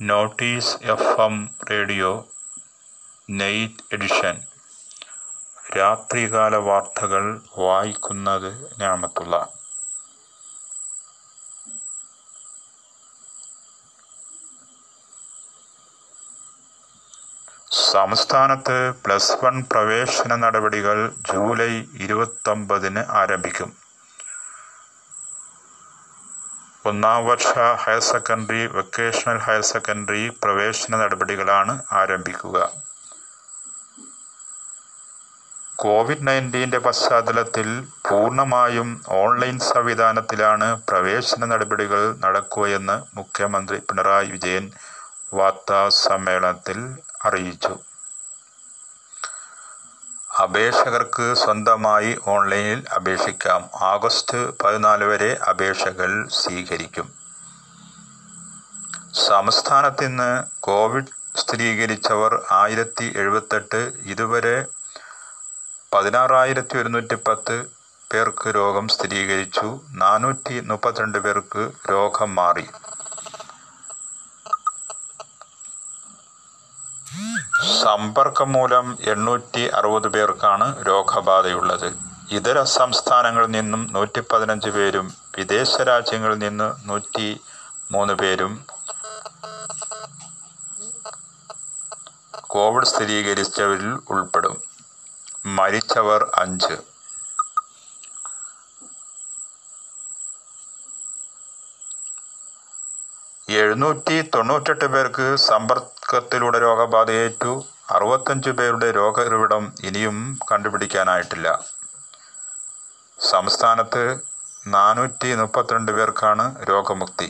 Notice F M radio night edition. രാത്രികാല വാർത്തകൾ വായിക്കുന്നത് ഞാമത്തുള്ള. സംസ്ഥാനത്ത് പ്ലസ് വൺ പ്രവേശന നടപടികൾ ജൂലൈ ഇരുപത്തൊമ്പതിന് ആരംഭിക്കും. ഒന്നാം വർഷ higher secondary vocational higher secondary പ്രവേശന നടപടികളാണ് ആരംഭിക്കുക. കോവിഡ് നയന്റീന്റെ പശ്ചാത്തലത്തിൽ പൂർണമായും ഓൺലൈൻ സംവിധാനത്തിലാണ് പ്രവേശന നടപടികൾ നടക്കുകയെന്ന് മുഖ്യമന്ത്രി പിണറായി വിജയൻ വാർത്താ സമ്മേളനത്തിൽ അറിയിച്ചു. അപേക്ഷകർക്ക് സ്വന്തമായി ഓൺലൈനിൽ അപേക്ഷിക്കാം. ആഗസ്റ്റ് പതിനാല് വരെ അപേക്ഷകൾ സ്വീകരിക്കും. സംസ്ഥാനത്ത് ഇന്ന് കോവിഡ് സ്ഥിരീകരിച്ചവർ ആയിരത്തി എഴുപത്തെട്ട് ഇതുവരെ പതിനാറായിരത്തി ഒരുന്നൂറ്റി പത്ത് പേർക്ക് രോഗം സ്ഥിരീകരിച്ചു. നാനൂറ്റി മുപ്പത്തിരണ്ട് പേർക്ക് രോഗം മാറി. സമ്പർക്കം മൂലം എണ്ണൂറ്റി അറുപത് പേർക്കാണ് രോഗബാധയുള്ളത്. ഇതര സംസ്ഥാനങ്ങളിൽ നിന്നും നൂറ്റി പതിനഞ്ച് പേരും വിദേശ രാജ്യങ്ങളിൽ നിന്ന് നൂറ്റി മൂന്ന് പേരും കോവിഡ് സ്ഥിരീകരിച്ചവരിൽ ഉൾപ്പെടും. മരിച്ചവർ അഞ്ച്. എഴുന്നൂറ്റി തൊണ്ണൂറ്റെട്ട് പേർക്ക് സമ്പർക്കത്തിലൂടെ രോഗബാധയേറ്റു അറുപത്തഞ്ച് പേരുടെ രോഗ രോഗഉറവിടം ഇനിയും കണ്ടുപിടിക്കാനായിട്ടില്ല. സംസ്ഥാനത്ത് നാനൂറ്റി മുപ്പത്തിരണ്ട് പേർക്കാണ് രോഗമുക്തി.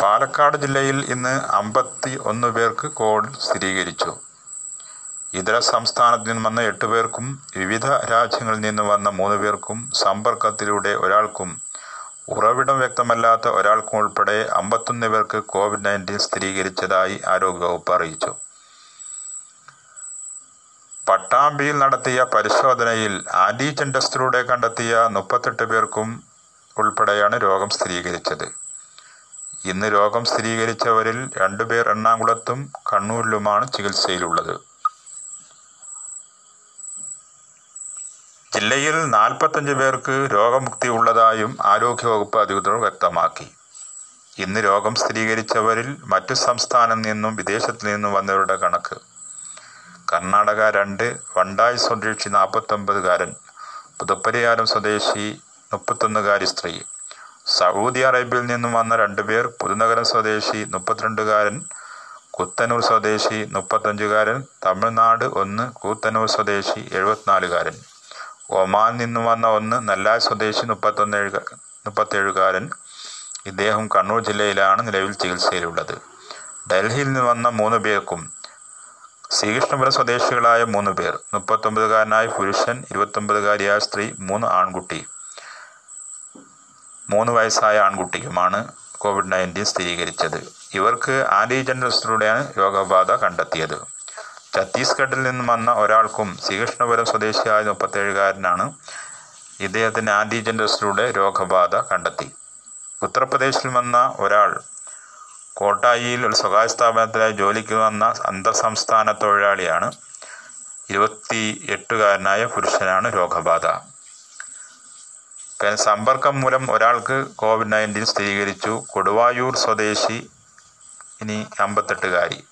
പാലക്കാട് ജില്ലയിൽ ഇന്ന് അമ്പത്തി ഒന്ന് പേർക്ക് കോവിഡ് സ്ഥിരീകരിച്ചു. ഇതര സംസ്ഥാനത്ത് നിന്ന് വന്ന എട്ട് പേർക്കും വിവിധ രാജ്യങ്ങളിൽ നിന്ന് വന്ന മൂന്ന് പേർക്കും സമ്പർക്കത്തിലൂടെ ഒരാൾക്കും ഉറവിടം വ്യക്തമല്ലാത്ത ഒരാൾക്കും ഉൾപ്പെടെ അമ്പത്തൊന്ന് പേർക്ക് കോവിഡ് നയന്റീൻ സ്ഥിരീകരിച്ചതായി ആരോഗ്യവകുപ്പ് അറിയിച്ചു. പട്ടാമ്പിയിൽ നടത്തിയ പരിശോധനയിൽ ആന്റിജൻ ടെസ്റ്റിലൂടെ കണ്ടെത്തിയ മുപ്പത്തെട്ട് പേർക്കും ഉൾപ്പെടെയാണ് രോഗം സ്ഥിരീകരിച്ചത്. ഇന്ന് രോഗം സ്ഥിരീകരിച്ചവരിൽ രണ്ടുപേർ എറണാകുളത്തും കണ്ണൂരിലുമാണ് ചികിത്സയിലുള്ളത്. ജില്ലയിൽ നാൽപ്പത്തഞ്ച് പേർക്ക് രോഗമുക്തി ഉള്ളതായും ആരോഗ്യവകുപ്പ് അധികൃതർ വ്യക്തമാക്കി. ഇന്ന് രോഗം സ്ഥിരീകരിച്ചവരിൽ മറ്റു സംസ്ഥാനം നിന്നും വിദേശത്തു നിന്നും വന്നവരുടെ കണക്ക്. കർണാടക രണ്ട് വണ്ടായി സ്വദേശി നാൽപ്പത്തൊമ്പതുകാരൻ പുതുപ്പരിയാരം സ്വദേശി മുപ്പത്തൊന്നുകാരി സ്ത്രീ. സൗദി അറേബ്യയിൽ നിന്നും വന്ന രണ്ടുപേർ പുതുനഗരം സ്വദേശി മുപ്പത്തിരണ്ടുകാരൻ കുത്തനൂർ സ്വദേശി മുപ്പത്തഞ്ചുകാരൻ തമിഴ്നാട് ഒന്ന് കൂത്തനൂർ സ്വദേശി എഴുപത്തിനാലുകാരൻ. ഒമാൻ നിന്ന് വന്ന ഒന്ന് നെല്ലാ സ്വദേശി മുപ്പത്തൊന്നേഴ് മുപ്പത്തേഴുകാരൻ. ഇദ്ദേഹം കണ്ണൂർ ജില്ലയിലാണ് നിലവിൽ ചികിത്സയിലുള്ളത്. ഡൽഹിയിൽ നിന്ന് വന്ന മൂന്ന് പേർക്കും ശ്രീകൃഷ്ണപുരം സ്വദേശികളായ മൂന്ന് പേർ മുപ്പത്തൊമ്പതുകാരനായ പുരുഷൻ ഇരുപത്തൊമ്പതുകാരിയായ സ്ത്രീ മൂന്ന് ആൺകുട്ടി മൂന്ന് വയസ്സായ ആൺകുട്ടിക്കുമാണ് കോവിഡ് നയന്റീൻ സ്ഥിരീകരിച്ചത്. ഇവർക്ക് ആന്റിജൻ ടെസ്റ്റിലൂടെയാണ് രോഗബാധ കണ്ടെത്തിയത്. ഛത്തീസ്ഗഡിൽ നിന്നും വന്ന ഒരാൾക്കും ശ്രീകൃഷ്ണപുരം സ്വദേശിയായ മുപ്പത്തേഴുകാരനാണ് ഇദ്ദേഹത്തിന് ആന്റിജൻ ടെസ്റ്റിലൂടെ രോഗബാധ കണ്ടെത്തി. ഉത്തർപ്രദേശിൽ വന്ന ഒരാൾ കോട്ടായിയിൽ ഒരു സ്വകാര്യ സ്ഥാപനത്തിലായി ജോലിക്ക് വന്ന അന്തർ സംസ്ഥാന തൊഴിലാളിയാണ്. ഇരുപത്തി എട്ടുകാരനായ പുരുഷനാണ് രോഗബാധ. സമ്പർക്കം മൂലം ഒരാൾക്ക് കോവിഡ് നയന്റീൻ സ്ഥിരീകരിച്ചു. കൊടുവായൂർ സ്വദേശി ഇനി അമ്പത്തെട്ടുകാരി.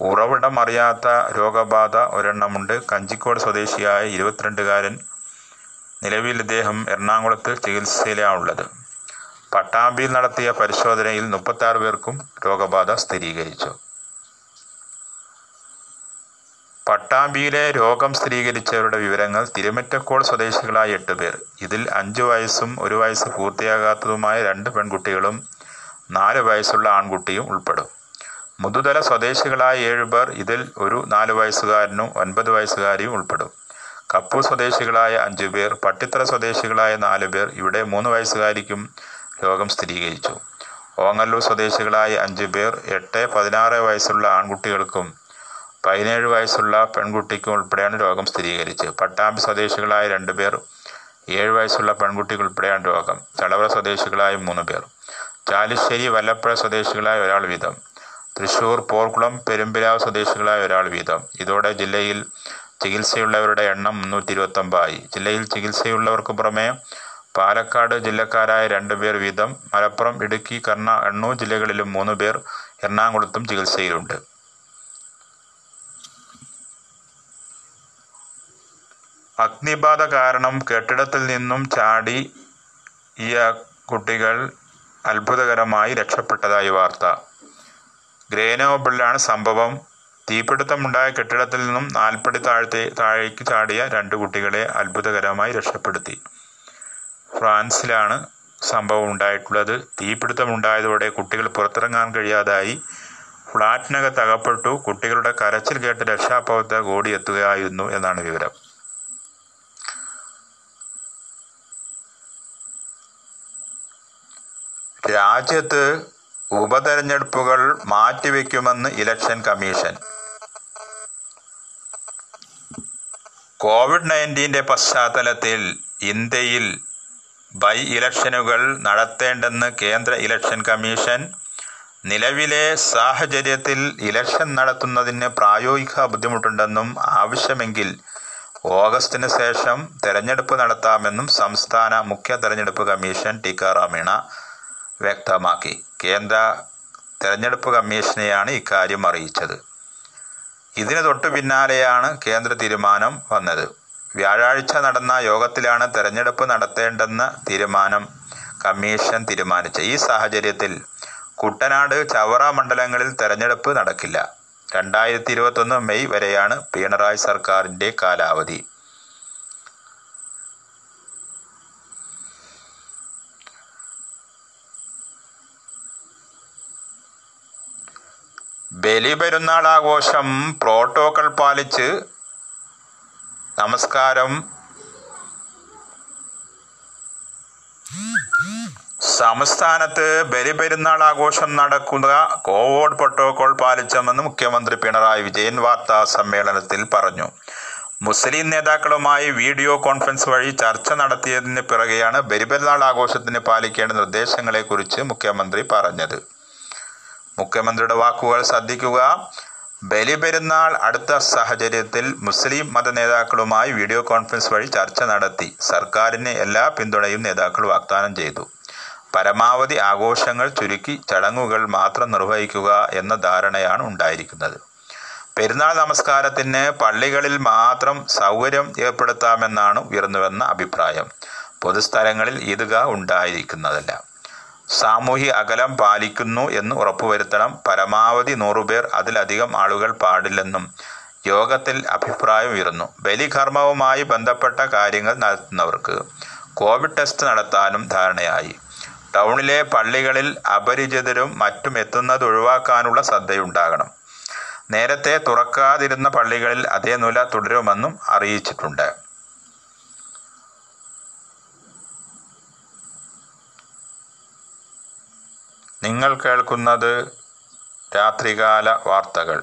ഉറവിടം അറിയാത്ത രോഗബാധ ഒരെണ്ണമുണ്ട്. കഞ്ചിക്കോട് സ്വദേശിയായ ഇരുപത്തിരണ്ടുകാരൻ നിലവിൽ ഇദ്ദേഹം എറണാകുളത്ത് ചികിത്സയിലാണുള്ളത്. പട്ടാമ്പിയിൽ നടത്തിയ പരിശോധനയിൽ മുപ്പത്തി പേർക്കും രോഗബാധ സ്ഥിരീകരിച്ചു. പട്ടാമ്പിയിലെ രോഗം സ്ഥിരീകരിച്ചവരുടെ വിവരങ്ങൾ തിരുമറ്റക്കോട് സ്വദേശികളായ എട്ട് പേർ. ഇതിൽ അഞ്ചു വയസ്സും ഒരു വയസ്സ് പൂർത്തിയാകാത്തതുമായ രണ്ട് പെൺകുട്ടികളും നാല് വയസ്സുള്ള ആൺകുട്ടിയും ഉൾപ്പെടും. മുതുതല സ്വദേശികളായ ഏഴുപേർ ഇതിൽ ഒരു നാല് വയസ്സുകാരനും ഒൻപത് വയസ്സുകാരിയും ഉൾപ്പെടും. കപ്പൂർ സ്വദേശികളായ അഞ്ചു പേർ പട്ടിത്തറ സ്വദേശികളായ നാല് പേർ ഇവിടെ മൂന്ന് വയസ്സുകാരിക്കും രോഗം സ്ഥിരീകരിച്ചു. ഓങ്ങല്ലൂർ സ്വദേശികളായ അഞ്ചു പേർ എട്ട് പതിനാറ് വയസ്സുള്ള ആൺകുട്ടികൾക്കും പതിനേഴ് വയസ്സുള്ള പെൺകുട്ടിക്കും ഉൾപ്പെടെയാണ് രോഗം സ്ഥിരീകരിച്ചത്. പട്ടാമ്പി സ്വദേശികളായ രണ്ടുപേർ ഏഴ് വയസ്സുള്ള പെൺകുട്ടിക്ക് ഉൾപ്പെടെയാണ് രോഗം. തളവറ സ്വദേശികളായ മൂന്ന് പേർ. ചാലിശ്ശേരി വല്ലപ്പുഴ സ്വദേശികളായ ഒരാൾ വീതം. തൃശൂർ പോർക്കുളം പെരുമ്പിലാവ് സ്വദേശികളായ ഒരാൾ വീതം. ഇതോടെ ജില്ലയിൽ ചികിത്സയുള്ളവരുടെ എണ്ണം മുന്നൂറ്റി ഇരുപത്തൊമ്പതായി ജില്ലയിൽ ചികിത്സയുള്ളവർക്ക് പുറമെ പാലക്കാട് ജില്ലക്കാരായ രണ്ടുപേർ വീതം. മലപ്പുറം ഇടുക്കി കർണ കണ്ണൂർ ജില്ലകളിലും മൂന്ന് പേർ എറണാകുളത്തും ചികിത്സയിലുണ്ട്. അഗ്നിബാധ കാരണം കെട്ടിടത്തിൽ നിന്നും ചാടി ഈ കുട്ടികൾ അത്ഭുതകരമായി രക്ഷപ്പെട്ടതായി വാർത്ത. ഗ്രേനോബിളിലാണ് സംഭവം. തീപിടുത്തമുണ്ടായ കെട്ടിടത്തിൽ നിന്നും നാൽപ്പടി താഴ്ത്തി താഴേക്ക് ചാടിയ രണ്ട് കുട്ടികളെ അത്ഭുതകരമായി രക്ഷപ്പെടുത്തി. ഫ്രാൻസിലാണ് സംഭവം ഉണ്ടായിട്ടുള്ളത്. തീപിടുത്തമുണ്ടായതോടെ കുട്ടികൾ പുറത്തിറങ്ങാൻ കഴിയാതായി. ഫ്ളാറ്റിനകത്ത് തകപ്പെട്ടു. കുട്ടികളുടെ കരച്ചിൽ കേട്ട് രക്ഷാപ്രവർത്തകർ ഓടിയെത്തുകയായിരുന്നു എന്നാണ് വിവരം. രാജ്യത്ത് ഉപതെരഞ്ഞെടുപ്പുകൾ മാറ്റിവെക്കുമെന്ന് ഇലക്ഷൻ കമ്മീഷൻ. കോവിഡ് നയന്റീന്റെ പശ്ചാത്തലത്തിൽ ഇന്ത്യയിൽ ബൈ ഇലക്ഷനുകൾ നടത്തേണ്ടെന്ന് കേന്ദ്ര ഇലക്ഷൻ കമ്മീഷൻ നിലവിലെ സാഹചര്യത്തിൽ ഇലക്ഷൻ നടത്തുന്നതിന് പ്രായോഗിക ബുദ്ധിമുട്ടുണ്ടെന്നും ആവശ്യമെങ്കിൽ ഓഗസ്റ്റിന് ശേഷം തെരഞ്ഞെടുപ്പ് നടത്താമെന്നും സംസ്ഥാന മുഖ്യ തെരഞ്ഞെടുപ്പ് കമ്മീഷൻ ടിക്കാറാം മീണ വ്യക്തമാക്കി. കേന്ദ്ര തെരഞ്ഞെടുപ്പ് കമ്മീഷനെയാണ് ഇക്കാര്യം അറിയിച്ചത്. ഇതിന് തൊട്ടു പിന്നാലെയാണ് കേന്ദ്ര തീരുമാനം വന്നത്. വ്യാഴാഴ്ച നടന്ന യോഗത്തിലാണ് തെരഞ്ഞെടുപ്പ് നടത്തേണ്ടെന്ന തീരുമാനം കമ്മീഷൻ തീരുമാനിച്ചത്. ഈ സാഹചര്യത്തിൽ കുട്ടനാട് ചവറ മണ്ഡലങ്ങളിൽ തെരഞ്ഞെടുപ്പ് നടക്കില്ല. രണ്ടായിരത്തി ഇരുപത്തൊന്ന് മെയ് വരെയാണ് പിണറായി സർക്കാരിന്റെ കാലാവധി. ബലിപെരുന്നാൾ ആഘോഷം പ്രോട്ടോക്കോൾ പാലിച്ച് നമസ്കാരം. സംസ്ഥാനത്ത് ബലിപെരുന്നാൾ ആഘോഷം നടക്കുന്ന കോവിഡ് പ്രോട്ടോകോൾ പാലിച്ചെന്ന് മുഖ്യമന്ത്രി പിണറായി വിജയൻ വാർത്താ സമ്മേളനത്തിൽ പറഞ്ഞു. മുസ്ലിം നേതാക്കളുമായി വീഡിയോ കോൺഫറൻസ് വഴി ചർച്ച നടത്തിയതിന് പിറകെയാണ് ബലിപെരുന്നാൾ ആഘോഷത്തിന് പാലിക്കേണ്ട നിർദ്ദേശങ്ങളെക്കുറിച്ച് മുഖ്യമന്ത്രി പറഞ്ഞത്. മുഖ്യമന്ത്രിയുടെ വാക്കുകൾ ശ്രദ്ധിക്കുക. ബലിപെരുന്നാൾ അടുത്ത സാഹചര്യത്തിൽ മുസ്ലിം മത നേതാക്കളുമായി വീഡിയോ കോൺഫറൻസ് വഴി ചർച്ച നടത്തി. സർക്കാരിന് എല്ലാ പിന്തുണയും നേതാക്കൾ വാഗ്ദാനം ചെയ്തു. പരമാവധി ആഘോഷങ്ങൾ ചുരുക്കി ചടങ്ങുകൾ മാത്രം നിർവഹിക്കുക എന്ന ധാരണയാണ് ഉണ്ടായിരിക്കുന്നത്. പെരുന്നാൾ നമസ്കാരത്തിന് പള്ളികളിൽ മാത്രം സൗകര്യം ഏർപ്പെടുത്താമെന്നാണ് ഉയർന്നുവെന്ന അഭിപ്രായം. പൊതുസ്ഥലങ്ങളിൽ ഈദ്ഗാഹ് ഉണ്ടായിരിക്കുന്നതല്ല. സാമൂഹ്യ അകലം പാലിക്കുന്നു എന്ന് ഉറപ്പുവരുത്തണം. പരമാവധി നൂറുപേർ അതിലധികം ആളുകൾ പാടില്ലെന്നും യോഗത്തിൽ അഭിപ്രായം ഉയർന്നു. ബലികർമ്മവുമായി ബന്ധപ്പെട്ട കാര്യങ്ങൾ നടത്തുന്നവർക്ക് കോവിഡ് ടെസ്റ്റ് നടത്താനും ധാരണയായി. ടൗണിലെ പള്ളികളിൽ അപരിചിതരും മറ്റും എത്തുന്നത് ഒഴിവാക്കാനുള്ള ശ്രദ്ധയുണ്ടാകണം. നേരത്തെ തുറക്കാതിരുന്ന പള്ളികളിൽ അതേ നില തുടരുമെന്നും അറിയിച്ചിട്ടുണ്ട്. നിങ്ങൾ കേൾക്കുന്നത് രാത്രികാല വാർത്തകൾ.